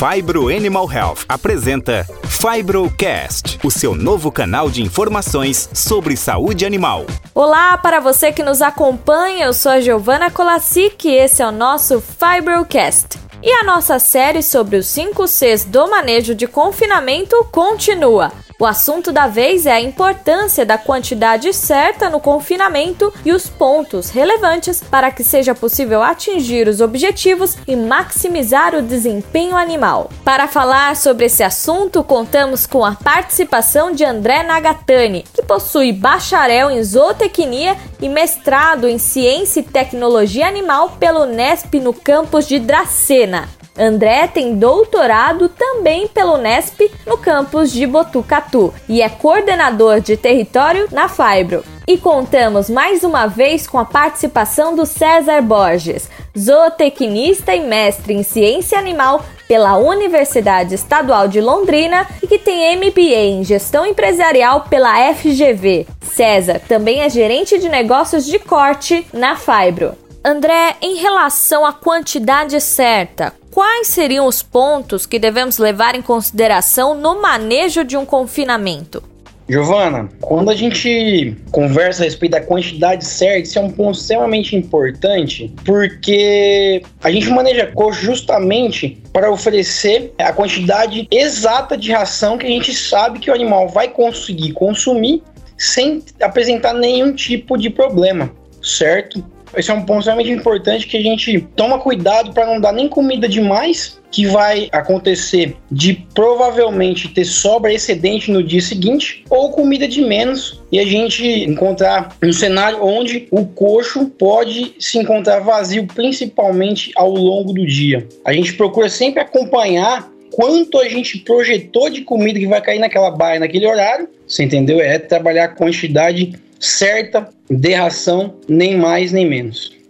Fibro Animal Health apresenta Fibrocast, o seu novo canal de informações sobre saúde animal. Olá para você que nos acompanha, eu sou a Giovana Colassic e esse é o nosso Fibrocast. E a nossa série sobre os 5 Cs do manejo de confinamento continua. O assunto da vez é a importância da quantidade certa no confinamento e os pontos relevantes para que seja possível atingir os objetivos e maximizar o desempenho animal. Para falar sobre esse assunto, contamos com a participação de André Nagatani, que possui bacharel em zootecnia e mestrado em ciência e tecnologia animal pelo Nesp no campus de Dracena. André tem doutorado também pelo Nesp no campus de Botucatu e é coordenador de território na Fibro. E contamos mais uma vez com a participação do César Borges, zootecnista e mestre em ciência animal pela Universidade Estadual de Londrina e que tem MBA em gestão empresarial pela FGV. César também é gerente de negócios de corte na Fibro. André, em relação à quantidade certa, quais seriam os pontos que devemos levar em consideração no manejo de um confinamento? Giovana, quando a gente conversa a respeito da quantidade certa, isso é um ponto extremamente importante, porque a gente maneja coxo justamente para oferecer a quantidade exata de ração que a gente sabe que o animal vai conseguir consumir sem apresentar nenhum tipo de problema, certo? Esse é um ponto extremamente importante que a gente toma cuidado para não dar nem comida demais, que vai acontecer de provavelmente ter sobra excedente no dia seguinte, ou comida de menos e a gente encontrar um cenário onde o coxo pode se encontrar vazio, principalmente ao longo do dia. A gente procura sempre acompanhar quanto a gente projetou de comida que vai cair naquela baia naquele horário, você entendeu? É trabalhar a quantidade certa de ração, nem mais nem menos.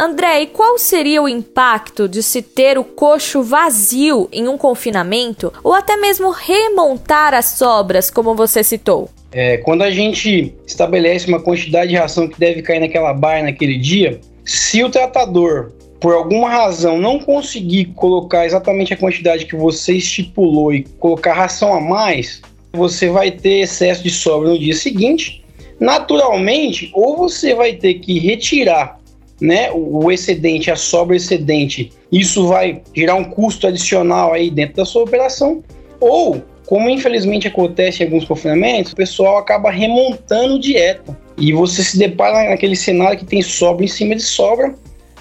André, e qual seria o impacto de se ter o coxo vazio em um confinamento ou até mesmo remontar as sobras, como você citou? É, quando a gente estabelece uma quantidade de ração que deve cair naquela baia naquele dia, se o tratador, por alguma razão, não conseguir colocar exatamente a quantidade que você estipulou e colocar ração a mais, você vai ter excesso de sobra no dia seguinte naturalmente, ou você vai ter que retirar né, o excedente, a sobra excedente, isso vai gerar um custo adicional aí dentro da sua operação, ou, como infelizmente acontece em alguns confinamentos, o pessoal acaba remontando dieta. E você se depara naquele cenário que tem sobra em cima de sobra.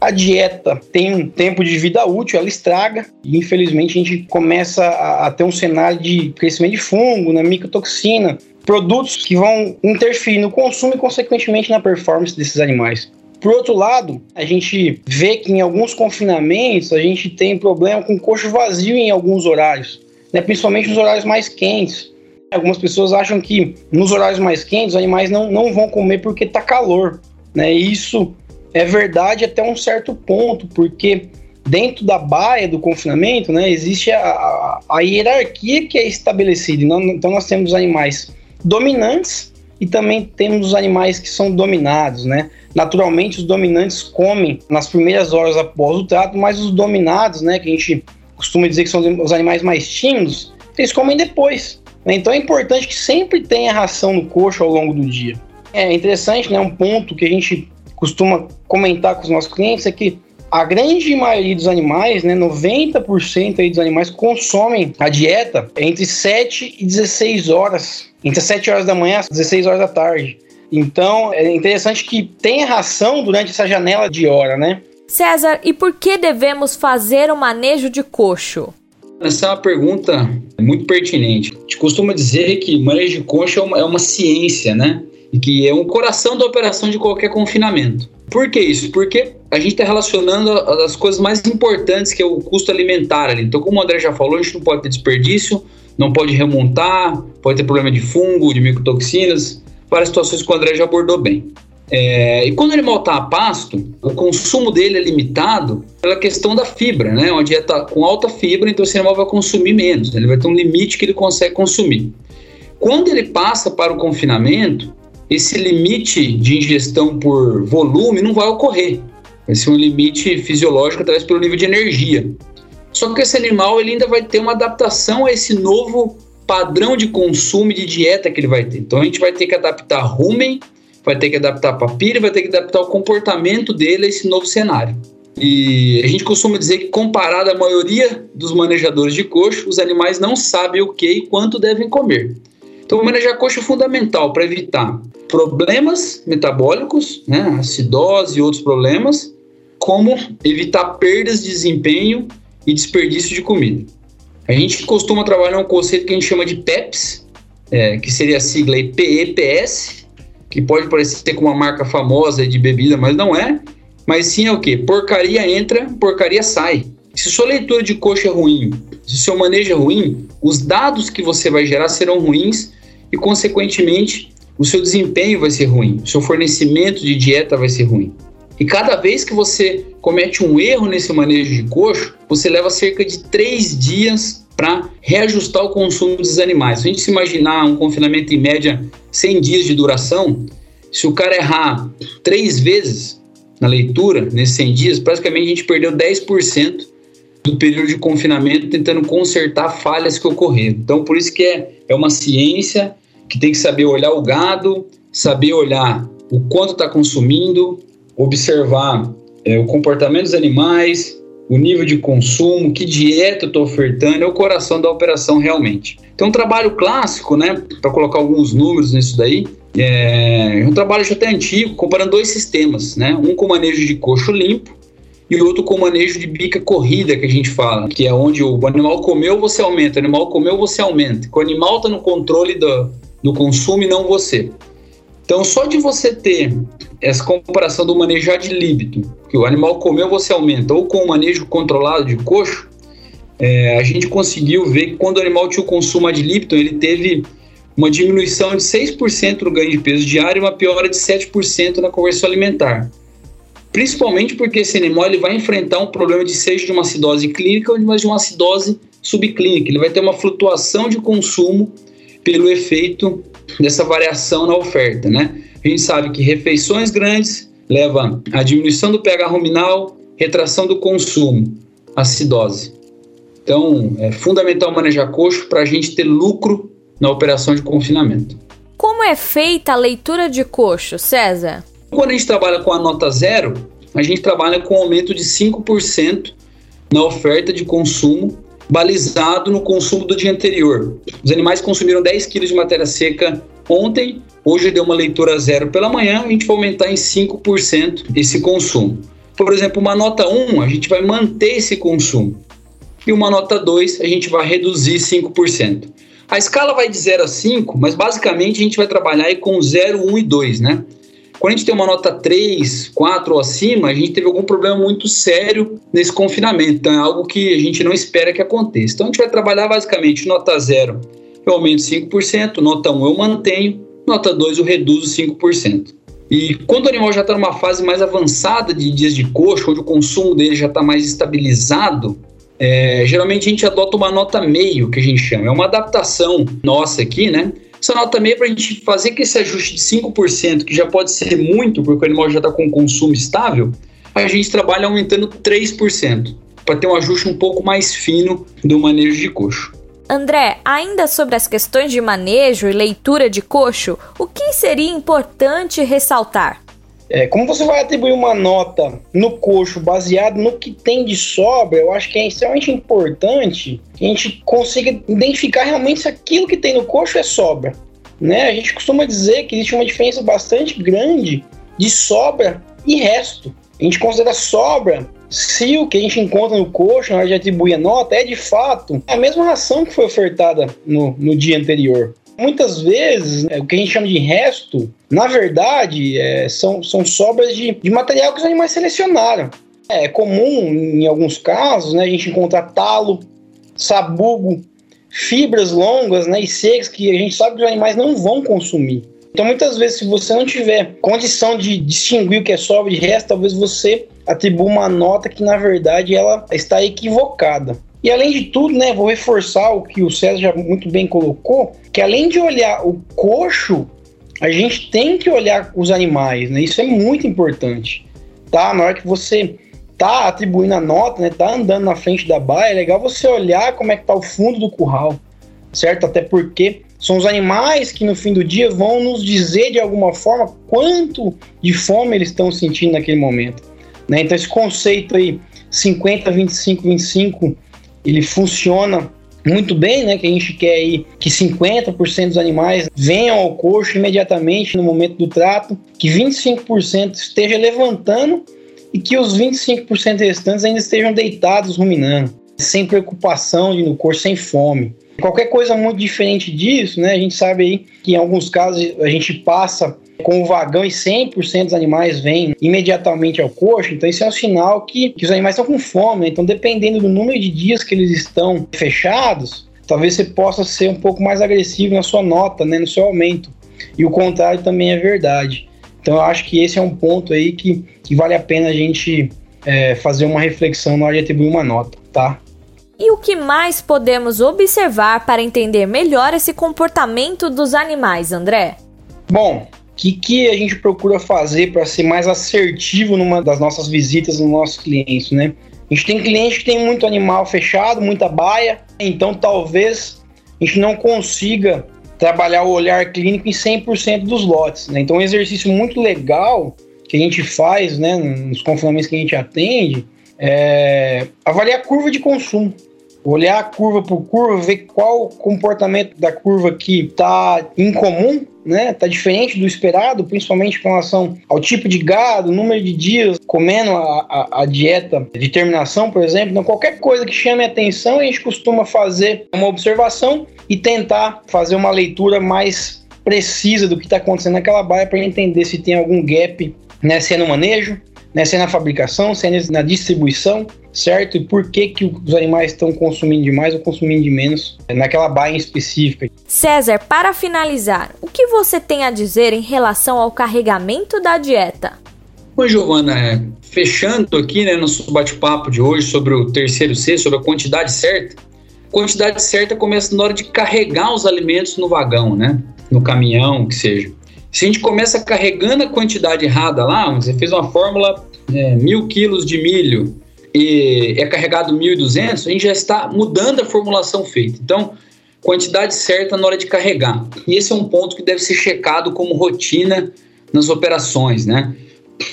A dieta tem um tempo de vida útil, ela estraga, e infelizmente a gente começa a, a ter um cenário de crescimento de fungo, né, micotoxina, produtos que vão interferir no consumo e, consequentemente, na performance desses animais. Por outro lado, a gente vê que em alguns confinamentos a gente tem problema com coxo vazio em alguns horários, né? principalmente nos horários mais quentes. Algumas pessoas acham que nos horários mais quentes os animais não, não vão comer porque está calor. Né? Isso é verdade até um certo ponto, porque dentro da baia do confinamento né, existe a, a, a hierarquia que é estabelecida. Então nós temos animais dominantes e também temos os animais que são dominados, né? Naturalmente, os dominantes comem nas primeiras horas após o trato, mas os dominados, né, que a gente costuma dizer que são os animais mais tímidos, eles comem depois. Né? Então é importante que sempre tenha ração no coxo ao longo do dia. É interessante, né, um ponto que a gente costuma comentar com os nossos clientes é que a grande maioria dos animais, né, 90% aí dos animais consomem a dieta entre 7 e 16 horas, entre 7 horas da manhã e 16 horas da tarde. Então, é interessante que tenha ração durante essa janela de hora, né? César, e por que devemos fazer o manejo de coxo? Essa é uma pergunta muito pertinente. A gente costuma dizer que o manejo de coxo é uma, é uma ciência, né? Que é um coração da operação de qualquer confinamento. Por que isso? Porque a gente está relacionando as coisas mais importantes, que é o custo alimentar ali. Então, como o André já falou, a gente não pode ter desperdício, não pode remontar, pode ter problema de fungo, de micotoxinas, várias situações que o André já abordou bem. É, e quando o animal está a pasto, o consumo dele é limitado pela questão da fibra, né? Uma dieta com alta fibra, então esse animal vai consumir menos, ele vai ter um limite que ele consegue consumir. Quando ele passa para o confinamento, esse limite de ingestão por volume não vai ocorrer. Vai ser um limite fisiológico através pelo nível de energia. Só que esse animal ele ainda vai ter uma adaptação a esse novo padrão de consumo e de dieta que ele vai ter. Então a gente vai ter que adaptar rumen, vai ter que adaptar a papilha, vai ter que adaptar o comportamento dele a esse novo cenário. E a gente costuma dizer que, comparado à maioria dos manejadores de coxo, os animais não sabem o que e quanto devem comer. Então, manejar coxo é fundamental para evitar problemas metabólicos, né, acidose e outros problemas, como evitar perdas de desempenho e desperdício de comida. A gente costuma trabalhar um conceito que a gente chama de PEPS, é, que seria a sigla PEPS, que pode parecer com uma marca famosa de bebida, mas não é. Mas sim é o que? Porcaria entra, porcaria sai. Se sua leitura de coxa é ruim, se seu manejo é ruim, os dados que você vai gerar serão ruins e, consequentemente, o seu desempenho vai ser ruim, o seu fornecimento de dieta vai ser ruim. E cada vez que você comete um erro nesse manejo de coxo, você leva cerca de três dias para reajustar o consumo dos animais. Se a gente se imaginar um confinamento em média 100 dias de duração, se o cara errar três vezes na leitura, nesses 100 dias, praticamente a gente perdeu 10% do período de confinamento tentando consertar falhas que ocorreram. Então, por isso que é, é uma ciência que tem que saber olhar o gado, saber olhar o quanto está consumindo, observar é, o comportamento dos animais, o nível de consumo, que dieta eu estou ofertando, é o coração da operação realmente. Então, um trabalho clássico, né, para colocar alguns números nisso daí, é um trabalho já até antigo, comparando dois sistemas, né, um com manejo de coxo limpo e outro com manejo de bica corrida, que a gente fala, que é onde o animal comeu, você aumenta, o animal comeu, você aumenta, o animal está no controle do, do consumo e não você. Então, só de você ter essa comparação do manejo ad libitum, que o animal comeu, você aumenta, ou com o manejo controlado de coxo, é, a gente conseguiu ver que quando o animal tinha o consumo ad libitum, ele teve uma diminuição de 6% no ganho de peso diário e uma piora de 7% na conversão alimentar. Principalmente porque esse animal ele vai enfrentar um problema de seja de uma acidose clínica ou de uma acidose subclínica. Ele vai ter uma flutuação de consumo pelo efeito dessa variação na oferta, né? A gente sabe que refeições grandes levam à diminuição do pH ruminal, retração do consumo, acidose. Então, é fundamental manejar coxo para a gente ter lucro na operação de confinamento. Como é feita a leitura de coxo, César? Quando a gente trabalha com a nota zero, a gente trabalha com aumento de 5% na oferta de consumo balizado no consumo do dia anterior. Os animais consumiram 10 kg de matéria seca ontem, hoje deu uma leitura zero pela manhã, a gente vai aumentar em 5% esse consumo. Por exemplo, uma nota 1, a gente vai manter esse consumo. E uma nota 2, a gente vai reduzir 5%. A escala vai de 0 a 5, mas basicamente a gente vai trabalhar com 0, 1 e 2, né? Quando a gente tem uma nota 3, 4 ou acima, a gente teve algum problema muito sério nesse confinamento. Então é algo que a gente não espera que aconteça. Então a gente vai trabalhar basicamente nota 0, eu aumento 5%, nota 1 eu mantenho, nota 2 eu reduzo 5%. E quando o animal já está numa fase mais avançada de dias de coxo, onde o consumo dele já está mais estabilizado, é, geralmente a gente adota uma nota meio, que a gente chama. É uma adaptação nossa aqui, né? Essa nota meia para a gente fazer que esse ajuste de 5%, que já pode ser muito, porque o animal já está com consumo estável, a gente trabalha aumentando 3%, para ter um ajuste um pouco mais fino do manejo de coxo. André, ainda sobre as questões de manejo e leitura de coxo, o que seria importante ressaltar? É, como você vai atribuir uma nota no coxo baseado no que tem de sobra, eu acho que é extremamente importante que a gente consiga identificar realmente se aquilo que tem no coxo é sobra. Né? A gente costuma dizer que existe uma diferença bastante grande de sobra e resto. A gente considera sobra se o que a gente encontra no coxo, na hora de atribuir a nota, é de fato a mesma ração que foi ofertada no, no dia anterior. Muitas vezes, é, o que a gente chama de resto, na verdade, é, são, são sobras de, de material que os animais selecionaram. É comum, em alguns casos, né, a gente encontrar talo, sabugo, fibras longas né, e secas que a gente sabe que os animais não vão consumir. Então, muitas vezes, se você não tiver condição de distinguir o que é sobra de resto, talvez você atribua uma nota que, na verdade, ela está equivocada. E além de tudo, né, vou reforçar o que o César já muito bem colocou, que além de olhar o coxo, a gente tem que olhar os animais, né? Isso é muito importante, tá? Na hora que você tá atribuindo a nota, né, tá andando na frente da baia, é legal você olhar como é que tá o fundo do curral, certo? Até porque são os animais que no fim do dia vão nos dizer de alguma forma quanto de fome eles estão sentindo naquele momento. Né? Então esse conceito aí 50, 25, 25, ele funciona muito bem, né? Que a gente quer aí que 50% dos animais venham ao coxo imediatamente no momento do trato, que 25% esteja levantando e que os 25% restantes ainda estejam deitados ruminando, sem preocupação de ir no coxo, sem fome. Qualquer coisa muito diferente disso, né? A gente sabe aí que em alguns casos a gente passa com o vagão e 100% dos animais vêm imediatamente ao coxo, então isso é um sinal que, que os animais estão com fome, né? Então dependendo do número de dias que eles estão fechados, talvez você possa ser um pouco mais agressivo na sua nota, né? No seu aumento. E o contrário também é verdade. Então eu acho que esse é um ponto aí que, que vale a pena a gente é, fazer uma reflexão na hora de atribuir uma nota, tá? E o que mais podemos observar para entender melhor esse comportamento dos animais, André? Bom, que, que a gente procura fazer para ser mais assertivo numa das nossas visitas nos nossos clientes, né? A gente tem cliente que tem muito animal fechado, muita baia, então talvez a gente não consiga trabalhar o olhar clínico em 100% dos lotes. Né? Então, um exercício muito legal que a gente faz né, nos confinamentos que a gente atende é avaliar a curva de consumo olhar curva por curva, ver qual comportamento da curva que está incomum, né? Tá diferente do esperado, principalmente com relação ao tipo de gado, número de dias comendo a, a, a dieta de terminação, por exemplo. Então, qualquer coisa que chame a atenção, a gente costuma fazer uma observação e tentar fazer uma leitura mais precisa do que está acontecendo naquela baia para entender se tem algum gap, né? Se é no manejo, né? Se é na fabricação, se é na distribuição, certo? E por que, que os animais estão consumindo de mais ou consumindo de menos naquela baia específica. César, para finalizar, o que você tem a dizer em relação ao carregamento da dieta? Oi, Giovana, é, fechando aqui né, nosso bate-papo de hoje sobre o terceiro C, sobre a quantidade certa. Quantidade certa começa na hora de carregar os alimentos no vagão, né? No caminhão, que seja. Se a gente começa carregando a quantidade errada lá, você fez uma fórmula é, mil quilos de milho, e é carregado 1.200, a gente já está mudando a formulação feita. Então, quantidade certa na hora de carregar. E esse é um ponto que deve ser checado como rotina nas operações, né?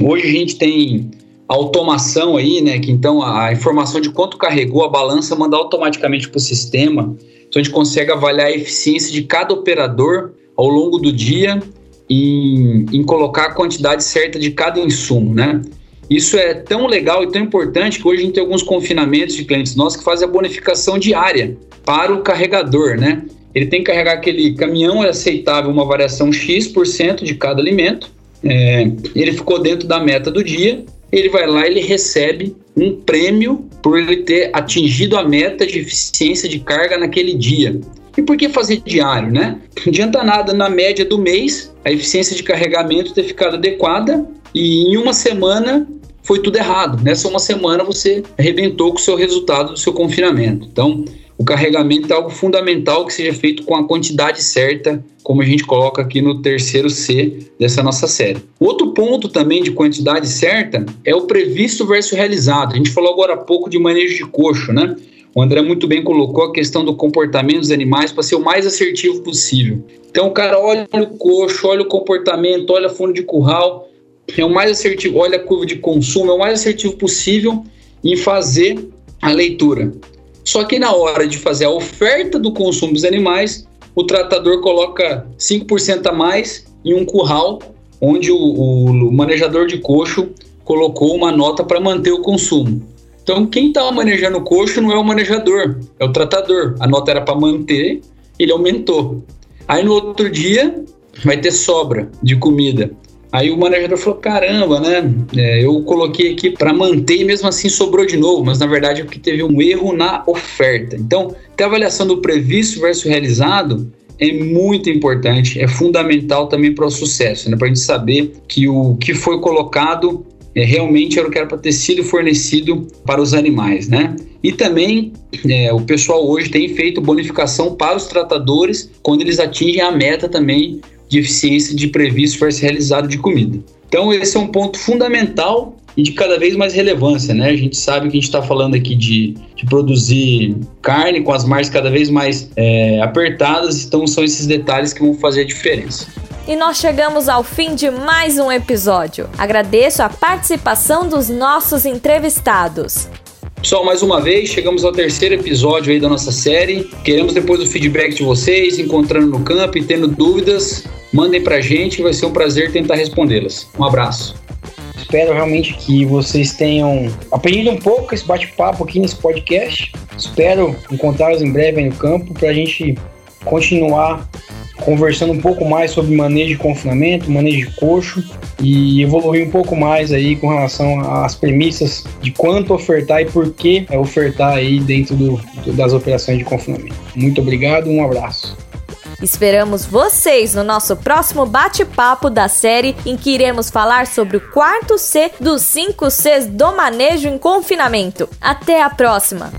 Hoje a gente tem automação aí, né? Que então a informação de quanto carregou a balança manda automaticamente para o sistema. Então a gente consegue avaliar a eficiência de cada operador ao longo do dia em, em colocar a quantidade certa de cada insumo, né? Isso é tão legal e tão importante que hoje a gente tem alguns confinamentos de clientes nossos que fazem a bonificação diária para o carregador, né? Ele tem que carregar aquele caminhão, é aceitável uma variação X% de cada alimento. É, ele ficou dentro da meta do dia, ele vai lá ele recebe um prêmio por ele ter atingido a meta de eficiência de carga naquele dia. E por que fazer diário, né? Não adianta nada na média do mês a eficiência de carregamento ter ficado adequada e em uma semana foi tudo errado. Nessa uma semana você arrebentou com o seu resultado do seu confinamento. Então, o carregamento é algo fundamental que seja feito com a quantidade certa, como a gente coloca aqui no terceiro C dessa nossa série. Outro ponto também de quantidade certa é o previsto versus realizado. A gente falou agora há pouco de manejo de coxo, né? O André muito bem colocou a questão do comportamento dos animais para ser o mais assertivo possível. Então o cara olha o coxo, olha o comportamento, olha fundo de curral, é o mais assertivo, olha a curva de consumo, é o mais assertivo possível em fazer a leitura. Só que na hora de fazer a oferta do consumo dos animais, o tratador coloca 5% a mais em um curral onde o, o, manejador de coxo colocou uma nota para manter o consumo. Então, quem estava manejando o coxo não é o manejador, é o tratador. A nota era para manter, ele aumentou. Aí no outro dia vai ter sobra de comida. Aí o manejador falou: caramba, né? É, eu coloquei aqui para manter e mesmo assim sobrou de novo, mas na verdade é porque teve um erro na oferta. Então, ter a avaliação do previsto versus realizado é muito importante, é fundamental também para o sucesso, né? Para a gente saber que o que foi colocado é, realmente era o que era para ter sido fornecido para os animais, né? E também é, o pessoal hoje tem feito bonificação para os tratadores quando eles atingem a meta também de eficiência de previsto versus realizado de comida. Então, esse é um ponto fundamental e de cada vez mais relevância, né? A gente sabe que a gente está falando aqui de, de, produzir carne com as margens cada vez mais é, apertadas, então são esses detalhes que vão fazer a diferença. E nós chegamos ao fim de mais um episódio. Agradeço a participação dos nossos entrevistados. Pessoal, mais uma vez, chegamos ao terceiro episódio aí da nossa série. Queremos depois o feedback de vocês, encontrando no campo e tendo dúvidas, mandem pra gente, vai ser um prazer tentar respondê-las. Um abraço. Espero realmente que vocês tenham aprendido um pouco esse bate-papo aqui nesse podcast. Espero encontrá-los em breve no campo para a gente continuar conversando um pouco mais sobre manejo de confinamento, manejo de coxo e evoluir um pouco mais aí com relação às premissas de quanto ofertar e por que ofertar aí dentro do, das operações de confinamento. Muito obrigado, um abraço. Esperamos vocês no nosso próximo bate-papo da série em que iremos falar sobre o quarto C dos 5 Cs do manejo em confinamento. Até a próxima!